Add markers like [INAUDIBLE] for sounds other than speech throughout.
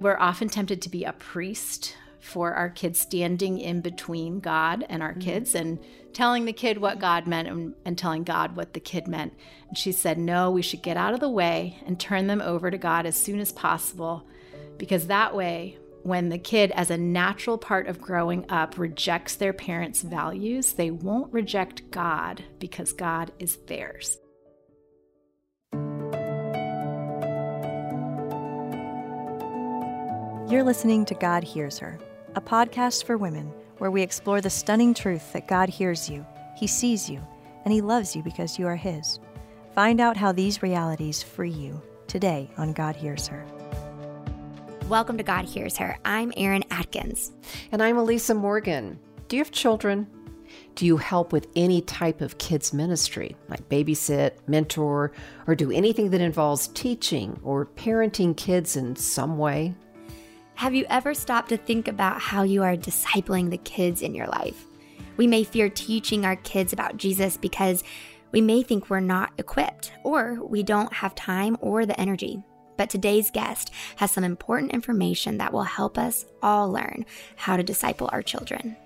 We're often tempted to be a priest for our kids standing in between God and our mm-hmm. kids and telling the kid what God meant and, and, telling God what the kid meant. And she said, No, we should get out of the way and turn them over to God as soon as possible because that way, when the kid, as a natural part of growing up, rejects their parents' values, they won't reject God because God is theirs. You're listening to God Hears Her a podcast for women where we explore the stunning truth that God hears you, He sees you, and He loves you because you are His. Find out how these realities free you today on God Hears Her. Welcome to God Hears Her. I'm Eryn Adkins. And I'm Elisa Morgan. Do you have children? Do you help with any type of kids' ministry, like babysit, mentor, or do anything that involves teaching or parenting kids in some way? Have you ever stopped to think about how you are discipling the kids in your life? We may fear teaching our kids about Jesus because we may think we're not equipped or we don't have time or the energy. But today's guest has some important information that will help us all learn how to disciple our children.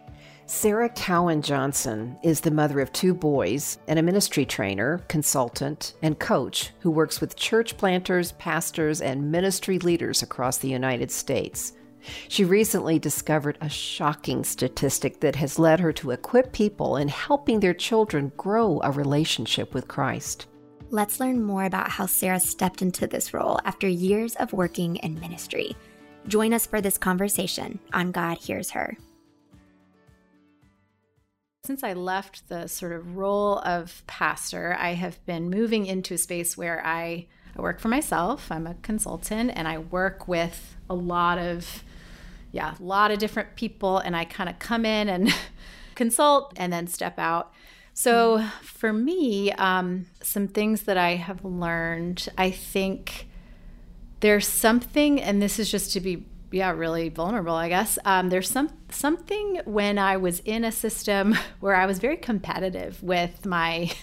Sarah Cowan Johnson is the mother of two boys and a ministry trainer, consultant, and coach who works with church planters, pastors, and ministry leaders across the United States. She recently discovered a shocking statistic that has led her to equip people in helping their children grow a relationship with Christ. Let's learn more about how Sarah stepped into this role after years of working in ministry. Join us for this conversation on God Hears Her. Since I left the sort of role of pastor, I have been moving into a space where I, I work for myself. I'm a consultant and I work with a lot of, yeah, a lot of different people. And I kind of come in and [LAUGHS] consult and then step out. So for me, um, some things that I have learned, I think there's something, and this is just to be yeah, really vulnerable, I guess. Um, there's some something when I was in a system [LAUGHS] where I was very competitive with my [LAUGHS]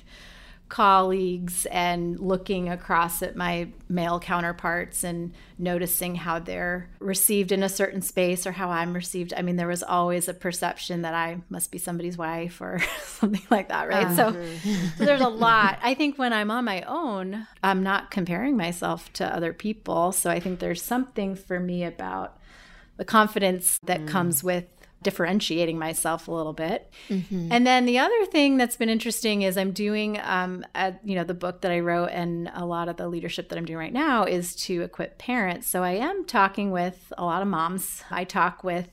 colleagues and looking across at my male counterparts and noticing how they're received in a certain space or how I'm received. I mean, there was always a perception that I must be somebody's wife or [LAUGHS] something like that, right? Uh-huh. So, so there's a lot. I think when I'm on my own, I'm not comparing myself to other people. So I think there's something for me about the confidence that mm. comes with differentiating myself a little bit. Mm-hmm. And then the other thing that's been interesting is I'm doing, um, a, you know, the book that I wrote and a lot of the leadership that I'm doing right now is to equip parents. So I am talking with a lot of moms. I talk with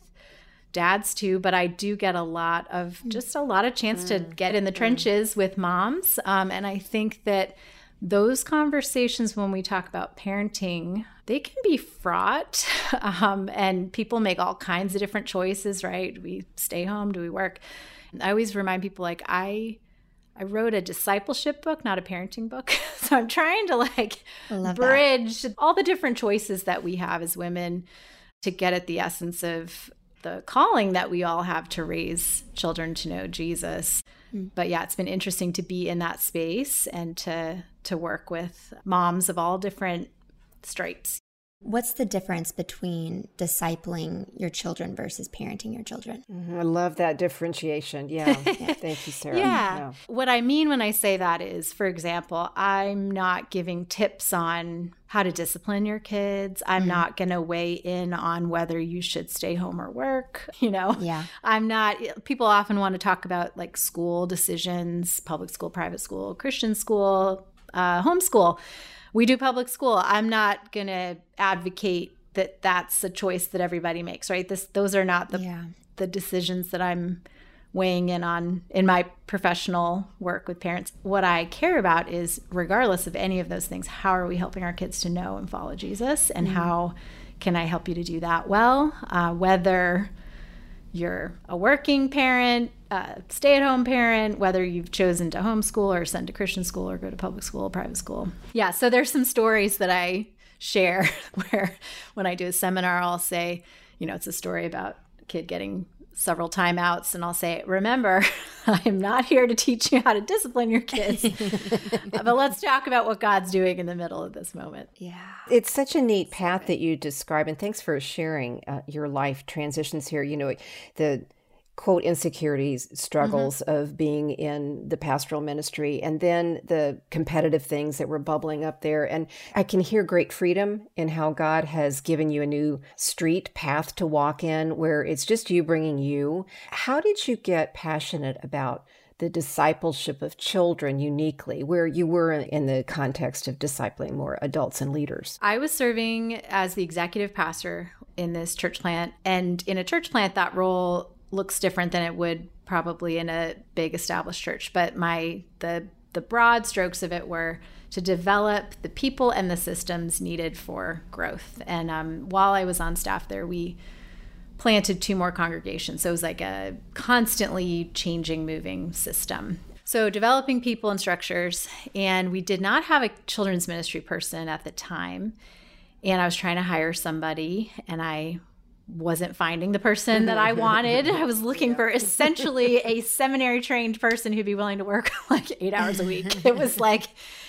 dads too, but I do get a lot of mm. just a lot of chance mm. to get in the mm. trenches with moms. Um, and I think that those conversations when we talk about parenting they can be fraught [LAUGHS] um, and people make all kinds of different choices right? Do we stay home do we work? I always remind people like i i wrote a discipleship book not a parenting book. [LAUGHS] So i'm trying to like bridge that. all the different choices that we have as women to get at the essence of the calling that we all have to raise children to know jesus mm. but yeah it's been interesting to be in that space and to to work with moms of all different stripes. What's the difference between discipling your children versus parenting your children? Mm-hmm. I love that differentiation. Yeah. [LAUGHS] yeah. Thank you, Sarah. Yeah. yeah. What I mean when I say that is, for example, I'm not giving tips on how to discipline your kids. I'm mm-hmm. not going to weigh in on whether you should stay home or work. [LAUGHS] You know, yeah. I'm not, people often want to talk about like school decisions, public school, private school, Christian school, uh, homeschool. We do public school. I'm not going to advocate that that's a choice that everybody makes, right? This those are not the yeah. the decisions that I'm weighing in on in my professional work with parents. What I care about is regardless of any of those things, how are we helping our kids to know and follow Jesus and mm-hmm. how can I help you to do that well? Uh, whether you're a working parent, a stay at home parent, whether you've chosen to homeschool or send to Christian school or go to public school, or private school. Yeah, so there's some stories that I share [LAUGHS] where when I do a seminar, I'll say, you know, it's a story about a kid getting several timeouts and I'll say, Remember, [LAUGHS] I'm not here to teach you how to discipline your kids, [LAUGHS] but let's talk about what God's doing in the middle of this moment. Yeah. It's such a neat path that you describe, and thanks for sharing uh, your life transitions here. You know, the quote insecurities struggles mm-hmm. of being in the pastoral ministry and then the competitive things that were bubbling up there and i can hear great freedom in how god has given you a new street path to walk in where it's just you bringing you how did you get passionate about the discipleship of children uniquely, where you were in the context of discipling more adults and leaders? I was serving as the executive pastor in this church plant. And in a church plant, that role looks different than it would probably in a big established church. But my the the broad strokes of it were to develop the people and the systems needed for growth. And um, while I was on staff there, we planted two more congregations. So it was like a constantly changing, moving system. So developing people and structures. And we did not have a children's ministry person at the time. And I was trying to hire somebody, and I wasn't finding the person that I [LAUGHS] wanted. I was looking for essentially a seminary trained person who'd be willing to work [LAUGHS] like eight hours a week. It was [LAUGHS] like,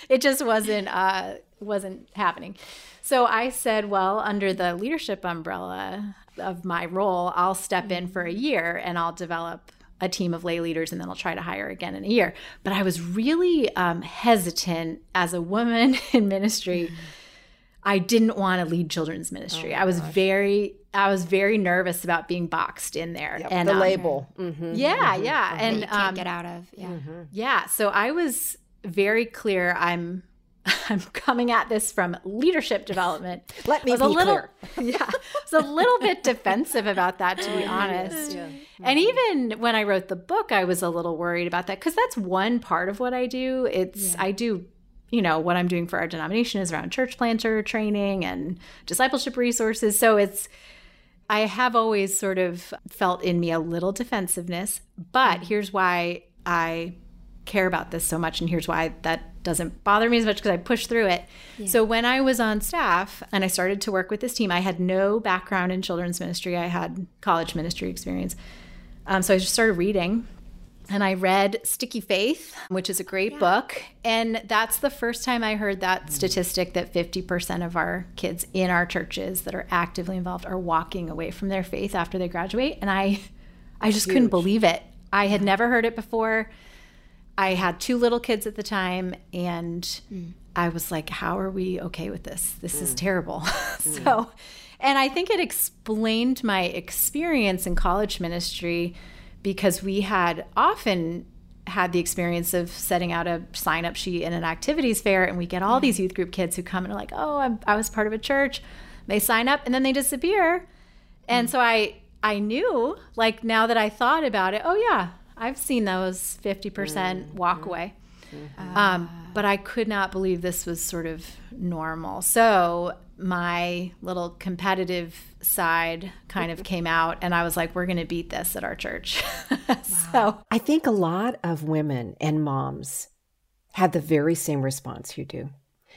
it just wasn't uh, wasn't happening. So I said, well, under the leadership umbrella of my role, I'll step in for a year and I'll develop a team of lay leaders and then I'll try to hire again in a year. But I was really um, hesitant as a woman in ministry. I didn't want to lead children's ministry. Oh I was gosh. very I was very nervous about being boxed in there. Yep, and the um, label. Mm-hmm. Yeah, mm-hmm. yeah. Mm-hmm. And you can't um, get out of. Yeah. Mm-hmm. Yeah. So I was very clear I'm [LAUGHS] I'm coming at this from leadership development. Let me be a little, clear. [LAUGHS] yeah, I was a little bit defensive about that, to be [LAUGHS] honest. Yeah. And even when I wrote the book, I was a little worried about that because that's one part of what I do. It's yeah. I do you know, what I'm doing for our denomination is around church planter training and discipleship resources. So it's, I have always sort of felt in me a little defensiveness, but here's why I care about this so much. And here's why that doesn't bother me as much because I push through it. Yeah. So when I was on staff and I started to work with this team, I had no background in children's ministry, I had college ministry experience. Um, so I just started reading and I read Sticky Faith, which is a great yeah. book. And that's the first time I heard that statistic that 50% of our kids in our churches that are actively involved are walking away from their faith after they graduate. And I I just Huge. couldn't believe it. I had never heard it before. I had two little kids at the time and mm. I was like, how are we okay with this? This mm. is terrible. [LAUGHS] Mm. so, and I think it explained my experience in college ministry because we had often had the experience of setting out a sign up sheet in an activities fair and we get all these youth group kids who come and are like oh I'm, i was part of a church they sign up and then they disappear and so i i knew like now that i thought about it oh yeah i've seen those 50% mm. walk mm-hmm. away mm-hmm. um, but i could not believe this was sort of normal so my little competitive side kind of came out and I was like, we're going to beat this at our church. [LAUGHS] wow. so I think a lot of women and moms have the very same response you do.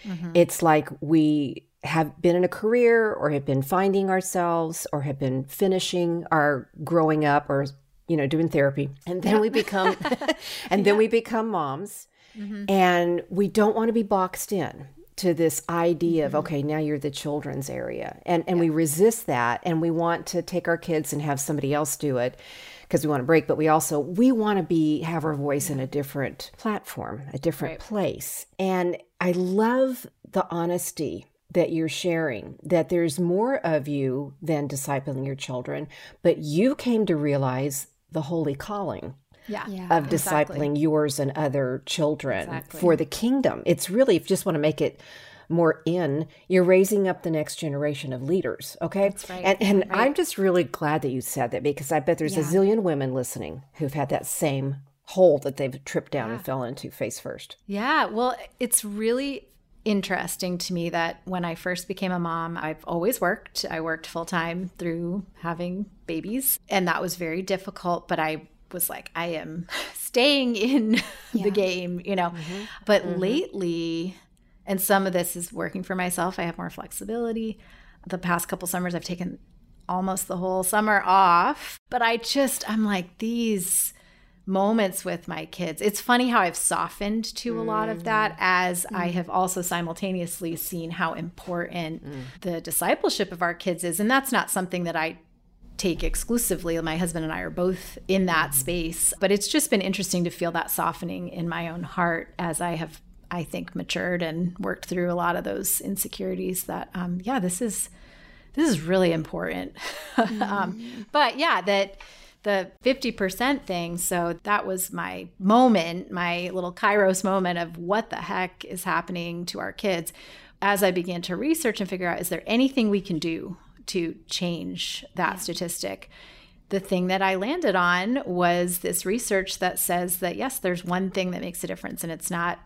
Mm-hmm. It's like we have been in a career or have been finding ourselves or have been finishing our growing up or you know doing therapy and then we become [LAUGHS] and then we become moms mm-hmm. and we don't want to be boxed in to this idea of mm-hmm. okay now you're the children's area and and yeah. we resist that and we want to take our kids and have somebody else do it because we want to break but we also we want to be have our voice in a different platform a different right. place and i love the honesty that you're sharing that there's more of you than discipling your children but you came to realize the holy calling yeah. yeah. of discipling exactly. yours and other children exactly. for the kingdom. It's really, if you just want to make it more in, you're raising up the next generation of leaders. Okay. That's right. And, and right. I'm just really glad that you said that because I bet there's yeah. a zillion women listening who've had that same hole that they've tripped down yeah. and fell into face first. Yeah. Well, it's really interesting to me that when I first became a mom, I've always worked. I worked full time through having babies, and that was very difficult, but I was like, I am [LAUGHS] staying in [LAUGHS] yeah. the game, you know. Mm-hmm. But mm-hmm. lately, and some of this is working for myself, I have more flexibility. The past couple summers, I've taken almost the whole summer off. But I just, I'm like, these moments with my kids. It's funny how I've softened to a lot of that as mm. I have also simultaneously seen how important mm. the discipleship of our kids is. And that's not something that I take exclusively. My husband and I are both in that mm. space, but it's just been interesting to feel that softening in my own heart as I have, I think, matured and worked through a lot of those insecurities. That, um, yeah, this is this is really important. Mm. [LAUGHS] um, but yeah, that the 50% thing. So that was my moment, my little kairos moment of what the heck is happening to our kids. As I began to research and figure out, is there anything we can do to change that yeah. statistic? The thing that I landed on was this research that says that yes, there's one thing that makes a difference, and it's not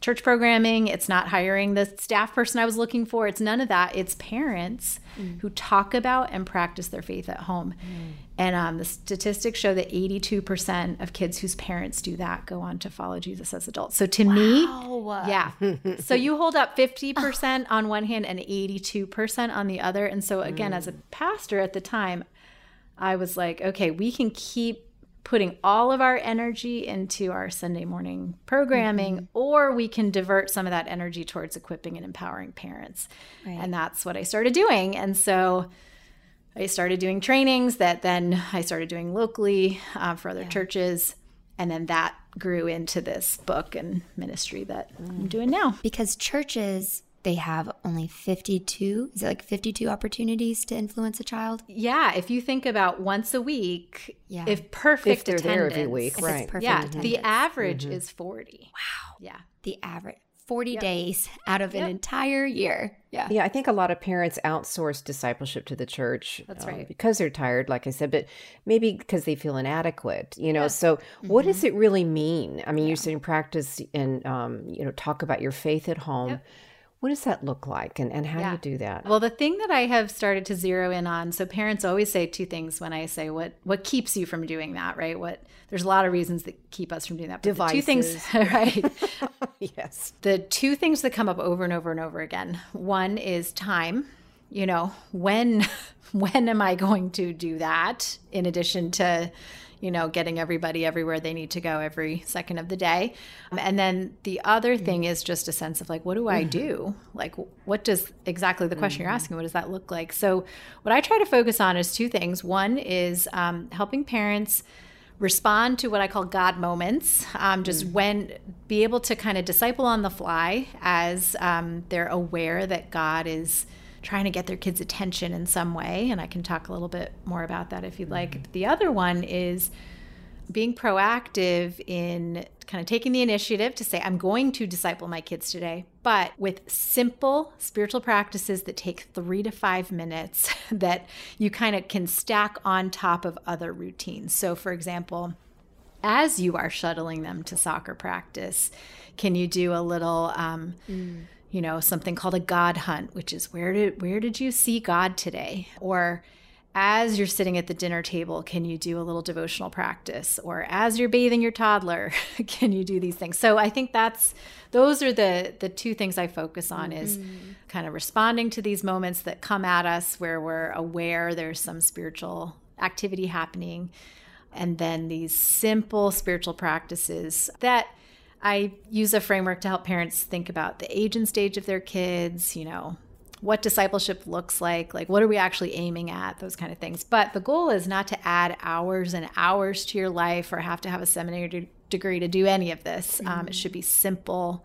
church programming. It's not hiring the staff person I was looking for. It's none of that. It's parents mm. who talk about and practice their faith at home. Mm. And um, the statistics show that 82% of kids whose parents do that go on to follow Jesus as adults. So to wow. me, yeah. [LAUGHS] so you hold up 50% on one hand and 82% on the other. And so, again, mm. as a mm. pastor at the time, I was like, okay, we can keep putting all of our energy into our Sunday morning programming, mm-hmm. or we can divert some of that energy towards equipping and empowering parents. Right. And that's what I started doing. And so I started doing trainings that then I started doing locally uh, for other yeah. churches. And then that grew into this book and ministry that mm. I'm doing now. Because churches they have only 52 is it like 52 opportunities to influence a child yeah if you think about once a week yeah if perfect if they're there every week right yeah attendance. the average mm-hmm. is 40 wow yeah the average 40 yep. days out of yep. an entire year. Yeah. Yeah. I think a lot of parents outsource discipleship to the church. That's um, right. Because they're tired, like I said, but maybe because they feel inadequate, you know? So, mm-hmm. what does mm-hmm. it really mean? I mean, yeah. you're saying practice and, um, you know, talk about your faith at home. Yep. What does that look like and, and how yeah. do you do that? Well, the thing that I have started to zero in on, so parents always say two things when I say what what keeps you from doing that, right? What there's a lot of reasons that keep us from doing that. But Devices. two things, [LAUGHS] right? [LAUGHS] yes. The two things that come up over and over and over again. One is time. You know, when [LAUGHS] when am I going to do that in addition to you know, getting everybody everywhere they need to go every second of the day. Um, and then the other mm-hmm. thing is just a sense of like, what do I mm-hmm. do? Like, what does exactly the question you're mm-hmm. asking, what does that look like? So, what I try to focus on is two things. One is um, helping parents respond to what I call God moments, um, just mm. when be able to kind of disciple on the fly as um, they're aware that God is trying to get their kids' attention in some way. And I can talk a little bit more about that if you'd like. Mm-hmm. The other one is being proactive in kind of taking the initiative to say, I'm going to disciple my kids today, but with simple spiritual practices that take three to five minutes [LAUGHS] that you kind of can stack on top of other routines. So, for example, as you are shuttling them to soccer practice, can you do a little, um, mm you know something called a god hunt which is where did where did you see god today? Or as you're sitting at the dinner table can you do a little devotional practice? Or as you're bathing your toddler [LAUGHS] can you do these things? So i think that's those are the the two things i focus on is mm-hmm. kind of responding to these moments that come at us where we're aware there's some spiritual activity happening. And then these simple spiritual practices that I use a framework to help parents think about the age and stage of their kids, you know, what discipleship looks like, like what are we actually aiming at, those kind of things. But the goal is not to add hours and hours to your life or have to have a seminary degree to do any of this. Mm-hmm. Um, it should be simple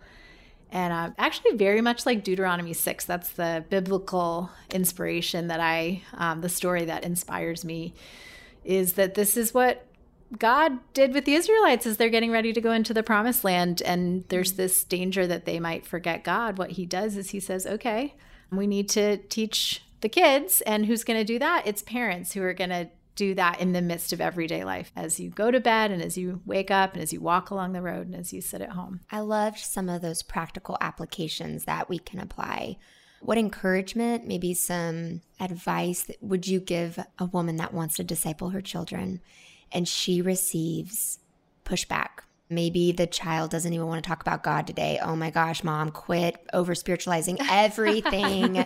and uh, actually very much like Deuteronomy 6. That's the biblical inspiration that I, um, the story that inspires me is that this is what God did with the Israelites as they're getting ready to go into the promised land. And there's mm-hmm. this danger that they might forget God. What he does is he says, okay, we need to teach the kids. And who's going to do that? It's parents who are going to do that in the midst of everyday life as you go to bed and as you wake up and as you walk along the road and as you sit at home. I loved some of those practical applications that we can apply. What encouragement, maybe some advice would you give a woman that wants to disciple her children? And she receives pushback Maybe the child doesn't even want to talk about God today. Oh my gosh, mom, quit over spiritualizing [LAUGHS] everything.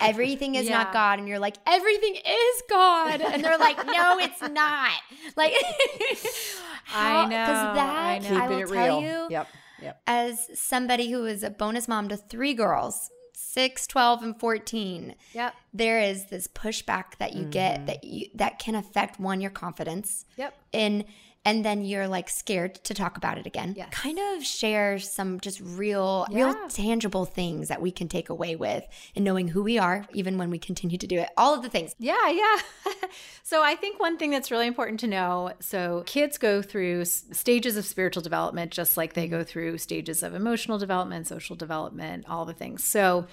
everything is Yeah. not God. And you're like, everything is God. And they're like, no, it's not. Like, [LAUGHS] I know, Because that, I I, know. Keeping will it tell real. you, Yep. Yep. as somebody who is a bonus mom to three girls, 6, 12, and 14, Yep. there is this pushback that you get mm-hmm. that you that can affect one your confidence Yep. and and then you're like scared to talk about it again Yes. kind of share some just real real tangible things that we can take away with and knowing who we are even when we continue to do it all of the things Yeah, yeah. [LAUGHS] so I think one thing that's really important to know so kids go through s- stages of spiritual development just like they go through stages of emotional development, social development, all the things. So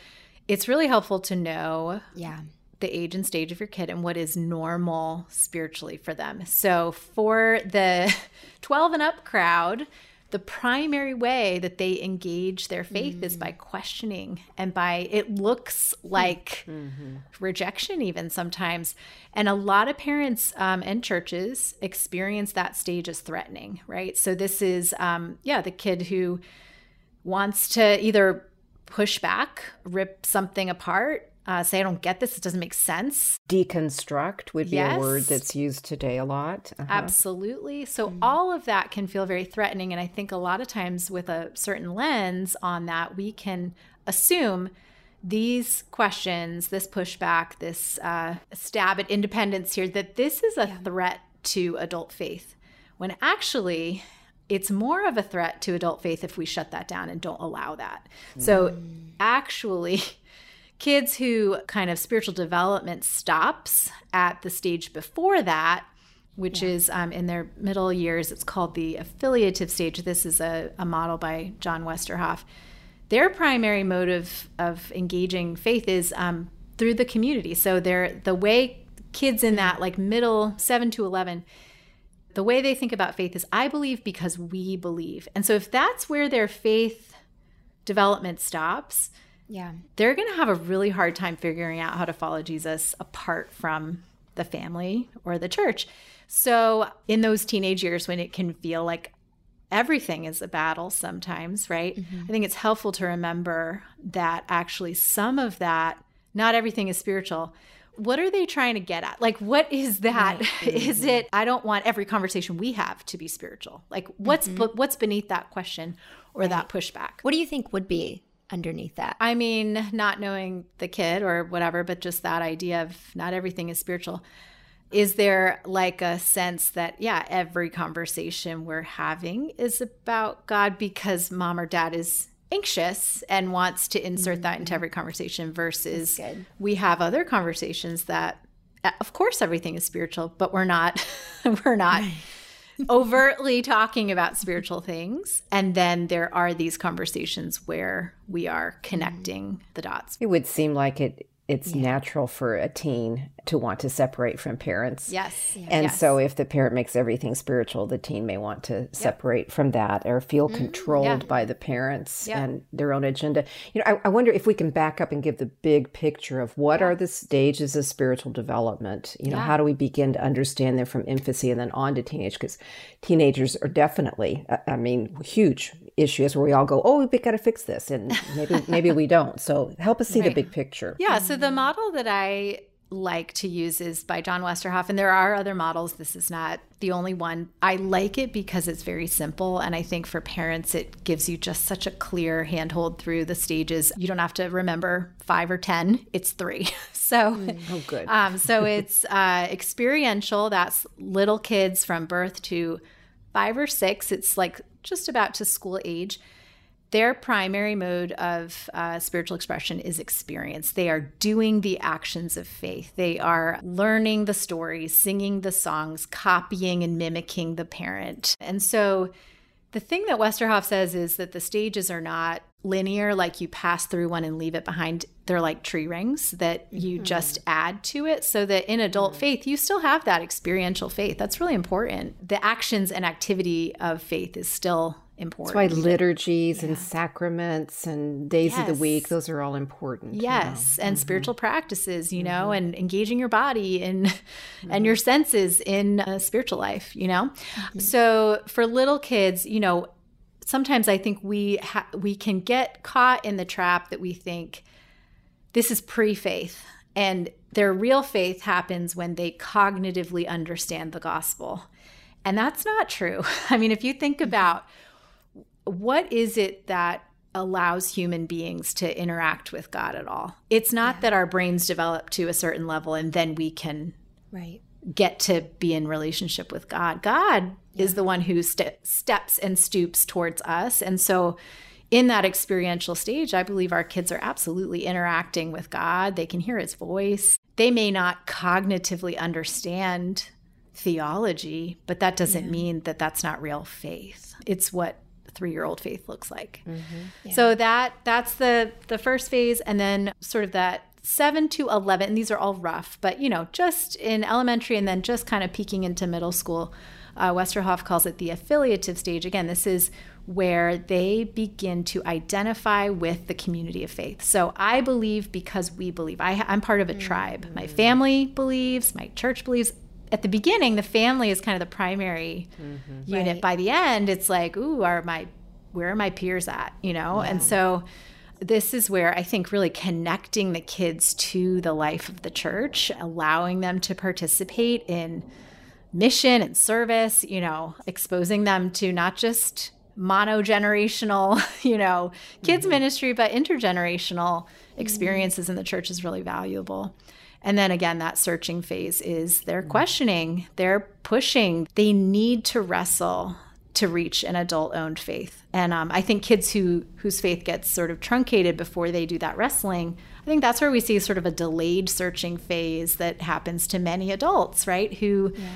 it's really helpful to know yeah the age and stage of your kid and what is normal spiritually for them. So for the [LAUGHS] 12 and up crowd, the primary way that they engage their faith is by questioning and by it looks like [LAUGHS] rejection even sometimes. And a lot of parents um, and churches experience that stage as threatening right? So this is um, yeah the kid who wants to either push back rip something apart uh, say i don't get this it doesn't make sense Deconstruct would be a word that's used today a lot. Uh-huh. Absolutely. So, all of that can feel very threatening. And I think a lot of times, with a certain lens on that, we can assume these questions, this pushback, this uh, stab at independence here, that this is a threat to adult faith. When actually, it's more of a threat to adult faith if we shut that down and don't allow that. So, actually, [LAUGHS] kids who kind of spiritual development stops at the stage before that which is um, in their middle years it's called the affiliative stage. This is a, a model by john westerhoff. Their primary motive of engaging faith is um, through the community. So they're the way kids in that like middle 7 to 11 the way they think about faith is i believe because we believe. And so if that's where their faith development stops yeah they're going to have a really hard time figuring out how to follow Jesus apart from the family or the church. So, in those teenage years when it can feel like everything is a battle sometimes, right? Mm-hmm. I think it's helpful to remember that actually some of that, not everything is spiritual. What are they trying to get at? Like, what is that? [LAUGHS] Mm-hmm. Is it, I don't want every conversation we have to be spiritual. Like, what's, mm-hmm. what's beneath that question or that pushback? what do you think would be underneath that. I mean, not knowing the kid or whatever, but just that idea of not everything is spiritual. Is there like a sense that, yeah, every conversation we're having is about God because mom or dad is anxious and wants to insert that into mm-hmm. every conversation versus we have other conversations that of course everything is spiritual but we're not [LAUGHS] we're not [LAUGHS] overtly talking about spiritual things. And then there are these conversations where we are connecting the dots. It would seem like it it's natural for a teen to want to separate from parents. yes And Yes. so if the parent makes everything spiritual, the teen may want to separate from that or feel controlled Mm-hmm. yeah. by the parents Yeah. and their own agenda. You know, I, I wonder if we can back up and give the big picture of what are the stages of spiritual development? You know, how do we begin to understand them from infancy and then on to teenage? Because teenagers are definitely, I- I mean, huge issues where we all go, oh, we've got to fix this. And maybe, maybe we don't. So help us see the big picture. yeah so the model that i like to use is by john westerhoff and there are other models this is not the only one i like it because it's very simple and i think for parents it gives you just such a clear handhold through the stages you don't have to remember five or ten it's three [LAUGHS] so Oh, good. Um, so it's [LAUGHS] uh, experiential. That's little kids from birth to five or six. It's like just about to school age. Their primary mode of uh, spiritual expression is experience. They are doing the actions of faith. They are learning the stories, singing the songs, copying and mimicking the parent. And so the thing that Westerhoff says is that the stages are not linear, like you pass through one and leave it behind. They're like tree rings that you just add to it so that in adult faith, you still have that experiential faith. That's really important. The actions and activity of faith is still important. That's why liturgies and sacraments and days of the week, those are all important. you know. Yes, and mm-hmm. spiritual practices, you know, mm-hmm. and engaging your body and [LAUGHS] and your mm-hmm. senses in a spiritual life, you know. So for little kids, you know, sometimes I think we ha- we can get caught in the trap that we think this is pre-faith and their real faith happens when they cognitively understand the gospel. And that's not true. [LAUGHS] I mean, if you think mm-hmm. about what is it that allows human beings to interact with God at all? It's not yeah. that our brains develop to a certain level and then we can right get to be in relationship with God. God yeah. is the one who st- steps and stoops towards us. And so in that experiential stage, I believe our kids are absolutely interacting with God. They can hear his voice. They may not cognitively understand theology, but that doesn't yeah. mean that that's not real faith. It's what three-year-old faith looks like. Mm-hmm. Yeah. So that that's the the first phase, and then sort of that seven to eleven. And these are all rough, but you know, just in elementary, and then just kind of peeking into middle school. Uh, Westerhoff calls it the affiliative stage. Again, this is where they begin to identify with the community of faith. So I believe because we believe. I, I'm part of a tribe. My mm-hmm. family believes, my church believes. At the beginning, the family is kind of the primary mm-hmm. unit. Right. By the end, it's like, ooh, are my where are my peers at? You know? Yeah. And so this is where I think really connecting the kids to the life of the church, allowing them to participate in mission and service, you know, exposing them to not just mono generational, [LAUGHS] you know, kids mm-hmm. ministry, but intergenerational mm-hmm. experiences in the church is really valuable. And then again, that searching phase is they're mm-hmm. questioning, they're pushing, they need to wrestle to reach an adult owned faith. And um, I think kids who whose faith gets sort of truncated before they do that wrestling, I think that's where we see sort of a delayed searching phase that happens to many adults, right? Who yeah.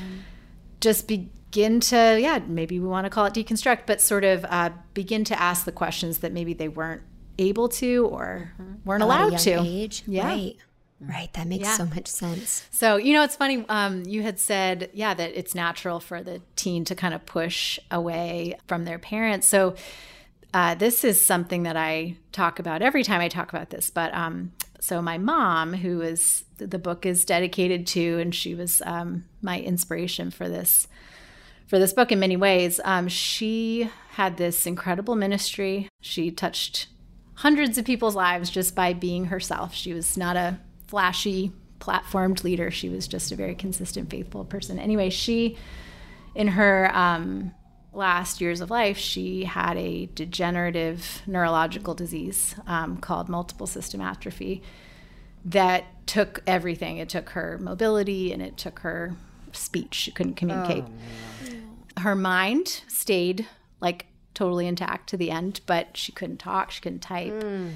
just begin to, yeah, maybe we want to call it deconstruct, but sort of uh, begin to ask the questions that maybe they weren't able to or mm-hmm. weren't allowed to. Age. Yeah. Right. Right. That makes yeah. so much sense. So, you know, it's funny. Um, you had said, yeah, that it's natural for the teen to kind of push away from their parents. So, uh, this is something that I talk about every time I talk about this. But um, so, my mom, who is the book is dedicated to, and she was um, my inspiration for this for this book in many ways. Um, she had this incredible ministry. She touched hundreds of people's lives just by being herself. She was not a flashy, platformed leader. She was just a very consistent, faithful person. Anyway, she, in her um, last years of life, she had a degenerative neurological disease um, called multiple system atrophy that took everything. It took her mobility and it took her speech. She couldn't communicate. Oh, her mind stayed like totally intact to the end, but she couldn't talk, she couldn't type. Mm.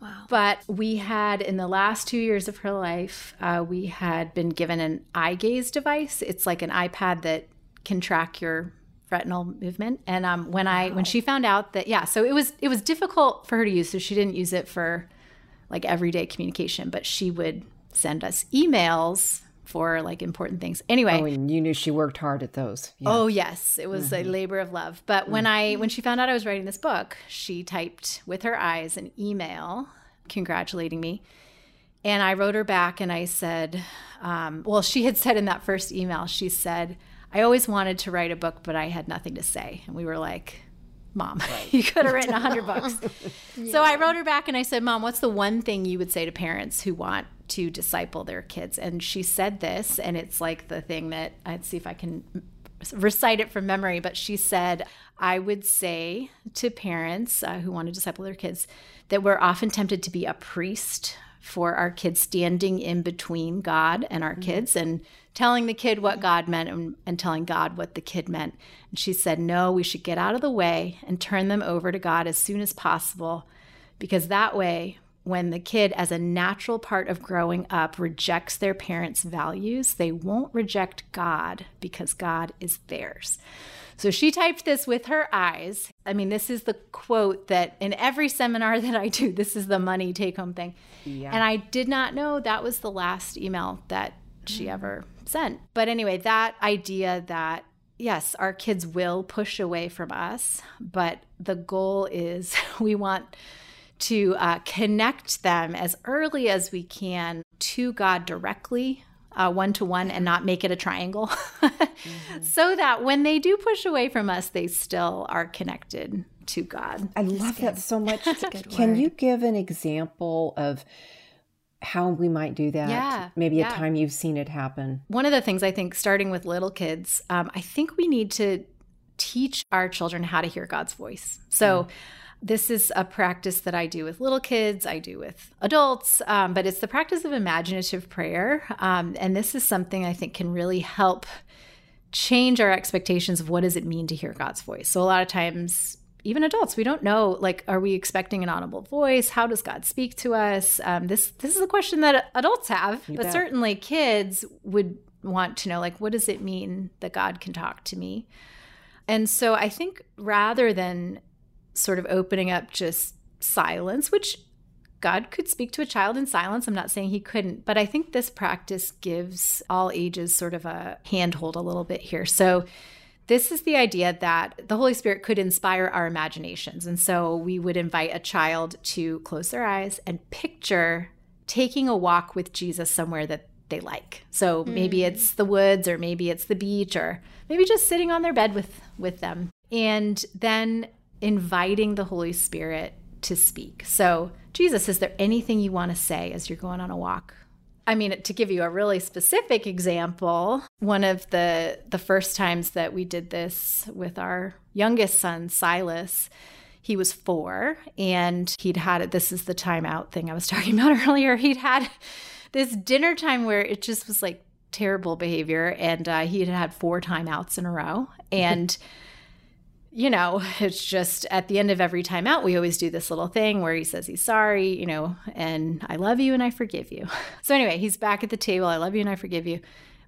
Wow. But we had, in the last two years of her life, uh, we had been given an eye gaze device. It's like an iPad that can track your retinal movement. And um, when I when she found out that, yeah, so it was it was difficult for her to use. So she didn't use it for like everyday communication, but she would send us emails for like important things. Anyway, oh, and you knew she worked hard at those. Yeah. Oh yes, it was mm-hmm. a labor of love. But mm-hmm. when I when she found out I was writing this book, she typed with her eyes an email congratulating me. And I wrote her back and I said, um, well, she had said in that first email, she said, I always wanted to write a book, but I had nothing to say. And we were like, Mom, [LAUGHS] right. you could have written a hundred [LAUGHS] books. yeah. So I wrote her back and I said, Mom, what's the one thing you would say to parents who want to disciple their kids. And she said this, and it's like the thing that I'd see if I can recite it from memory, but she said, I would say to parents uh, who want to disciple their kids that we're often tempted to be a priest for our kids standing in between God and our mm-hmm. kids and telling the kid what God meant and, and, telling God what the kid meant. And she said, No, we should get out of the way and turn them over to God as soon as possible because that way when the kid, as a natural part of growing up, rejects their parents' values, they won't reject God because God is theirs. So she typed this with her eyes. I mean, this is the quote that in every seminar [LAUGHS] that I do, this is the money take home thing. Yeah. And I did not know that was the last email that she mm. ever sent. But anyway, that idea that yes, our kids will push away from us, but the goal is [LAUGHS] we want to uh, connect them as early as we can to God directly one to one and not make it a triangle [LAUGHS] mm-hmm. so that when they do push away from us, they still are connected to God. I love that so much. [LAUGHS] Can you give an example of how we might do that? Yeah. Maybe yeah. a time you've seen it happen. One of the things I think, starting with little kids, um, I think we need to teach our children how to hear God's voice. So, mm. This is a practice that I do with little kids, I do with adults, um, but it's the practice of imaginative prayer. Um, and this is something I think can really help change our expectations of what does it mean to hear God's voice. So a lot of times even adults we don't know like are we expecting an audible voice how does god speak to us um, this this is a question that adults have you but bet. certainly kids would want to know like what does it mean that god can talk to me and so i think rather than sort of opening up just silence, which God could speak to a child in silence. I'm not saying he couldn't, but I think this practice gives all ages sort of a handhold a little bit here. So, this is the idea that the Holy Spirit could inspire our imaginations. And so, we would invite a child to close their eyes and picture taking a walk with Jesus somewhere that they like. So, mm. maybe it's the woods, or maybe it's the beach, or maybe just sitting on their bed with, with them. And then inviting the Holy Spirit to speak. So, Jesus, is there anything you want to say as you're going on a walk? I mean, to give you a really specific example, one of the the first times that we did this with our youngest son, Silas, he was four and he'd had it. This is the timeout thing I was [LAUGHS] talking about earlier. He'd had this dinner time where it just was like terrible behavior, and uh, he had had four timeouts in a row, and [LAUGHS] you know, [LAUGHS] it's just at the end of every time out, we always do this little thing where he says he's sorry, you know, and I love you and I forgive you. [LAUGHS] So anyway, he's back at the table. I love you and I forgive you.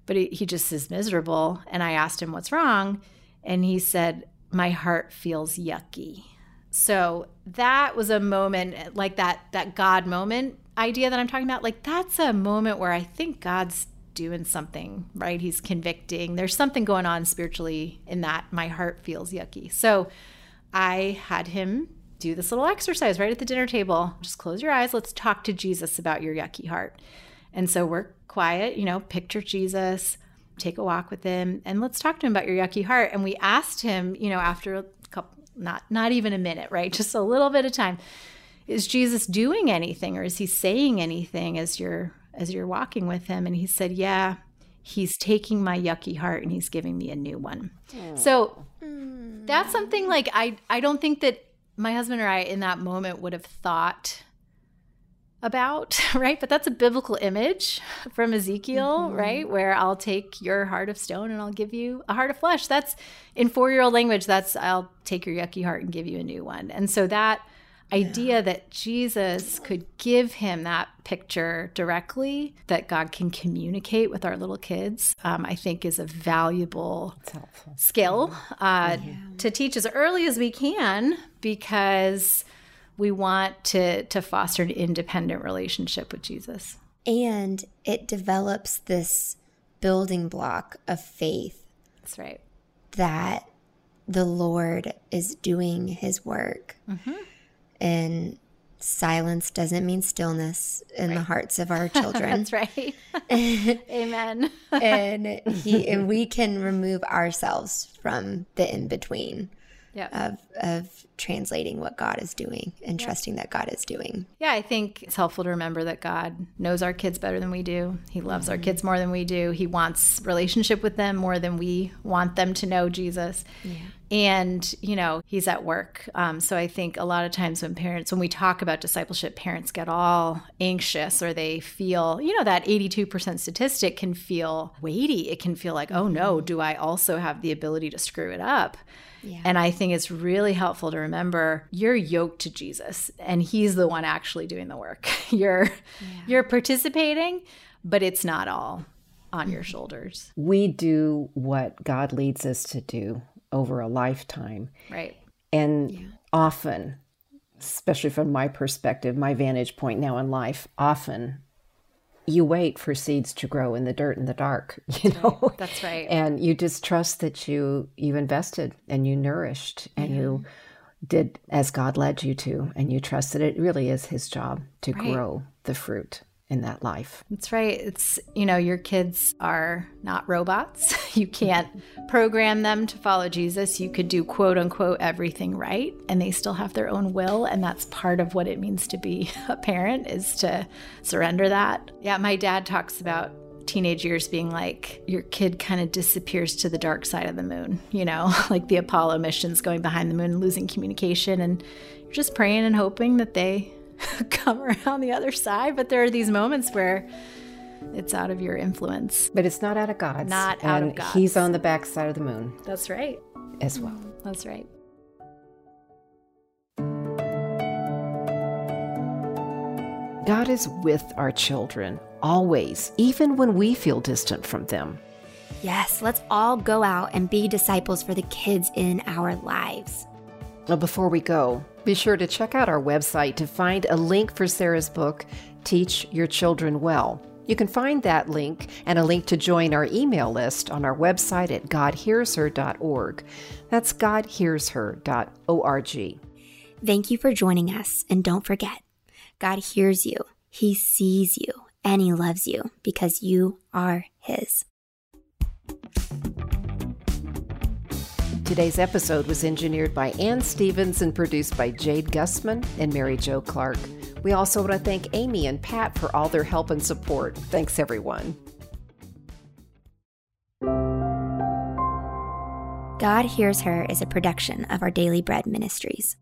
But he, he just is miserable. And I asked him what's wrong. And he said, My heart feels yucky. So that was a moment like that, that God moment idea that I'm talking about. Like that's a moment where I think God's doing something, right? He's convicting. There's something going on spiritually in that my heart feels yucky. So I had him do this little exercise right at the dinner table. Just close your eyes. Let's talk to Jesus about your yucky heart. And so we're quiet, you know, picture Jesus, take a walk with him, and let's talk to him about your yucky heart. And we asked him, you know, after a couple, not not even a minute, right? [LAUGHS] Just a little bit of time. Is Jesus doing anything or is he saying anything as you're as you're walking with him? And he said, Yeah, he's taking my yucky heart and he's giving me a new one. Aww. So that's something like I, I don't think that my husband or I in that moment would have thought about, [LAUGHS] right? But that's a biblical image from Ezekiel, mm-hmm. right? Where I'll take your heart of stone and I'll give you a heart of flesh. That's in four year old language, that's I'll take your yucky heart and give you a new one. And so that idea yeah. that Jesus could give him that picture directly, that God can communicate with our little kids, um, I think is a valuable skill uh, yeah. to teach as early as we can because we want to, to foster an independent relationship with Jesus. And it develops this building block of faith. That's right. That the Lord is doing his work. Mm-hmm and silence doesn't mean stillness in right. the hearts of our [LAUGHS] children. That's right. [LAUGHS] Amen. and he and we can remove ourselves from the in between yep. of of translating what God is doing and yep. trusting that God is doing. Yeah, I think it's helpful to remember that God knows our kids better than we do. He loves mm-hmm. our kids more than we do. He wants relationship with them more than we want them to know Jesus. Yeah and you know he's at work um, so i think a lot of times when parents when we talk about discipleship parents get all anxious or they feel you know that 82% statistic can feel weighty it can feel like oh no mm-hmm. do i also have the ability to screw it up yeah. And I think it's really helpful to remember you're yoked to Jesus and he's the one actually doing the work. [LAUGHS] you're yeah. you're participating, but it's not all on your [LAUGHS] shoulders. We do what God leads us to do over a lifetime. Right. And yeah. often, especially from my perspective, my vantage point now in life, often you wait for seeds to grow in the dirt in the dark, [LAUGHS] you know. Right. That's right. And you just trust that you you invested and you nourished and you did as God led you to and you trust that it really is his job to right. grow the fruit in that life. That's right. It's, you know, your kids are not robots. [LAUGHS] You can't [LAUGHS] program them to follow Jesus. You could do quote unquote everything right, and they still have their own will. And that's part of what it means to be [LAUGHS] a parent is to surrender that. Yeah, my dad talks about teenage years being like your kid kind of disappears to the dark side of the moon, you know, like the Apollo missions going behind the moon and losing communication. And you're just praying and hoping that they [LAUGHS] come around the other side. But there are these moments where it's out of your influence. But it's not out of God's. Not out and of God's. He's on the backside of the moon That's right. as well. That's right. God is with our children always, even when we feel distant from them. Yes, let's all go out and be disciples for the kids in our lives. Well, before we go, be sure to check out our website to find a link for Sarah's book, Teach Your Children Well. You can find that link and a link to join our email list on our website at godhearsher.org. That's godhearsher.org. Thank you for joining us, and don't forget, God hears you, He sees you, and He loves you because you are His. Today's episode was engineered by Ann Stevens and produced by Jade Gussman and Mary Jo Clark. We also want to thank Amy and Pat for all their help and support. Thanks, everyone. God Hears Her is a production of our Daily Bread Ministries.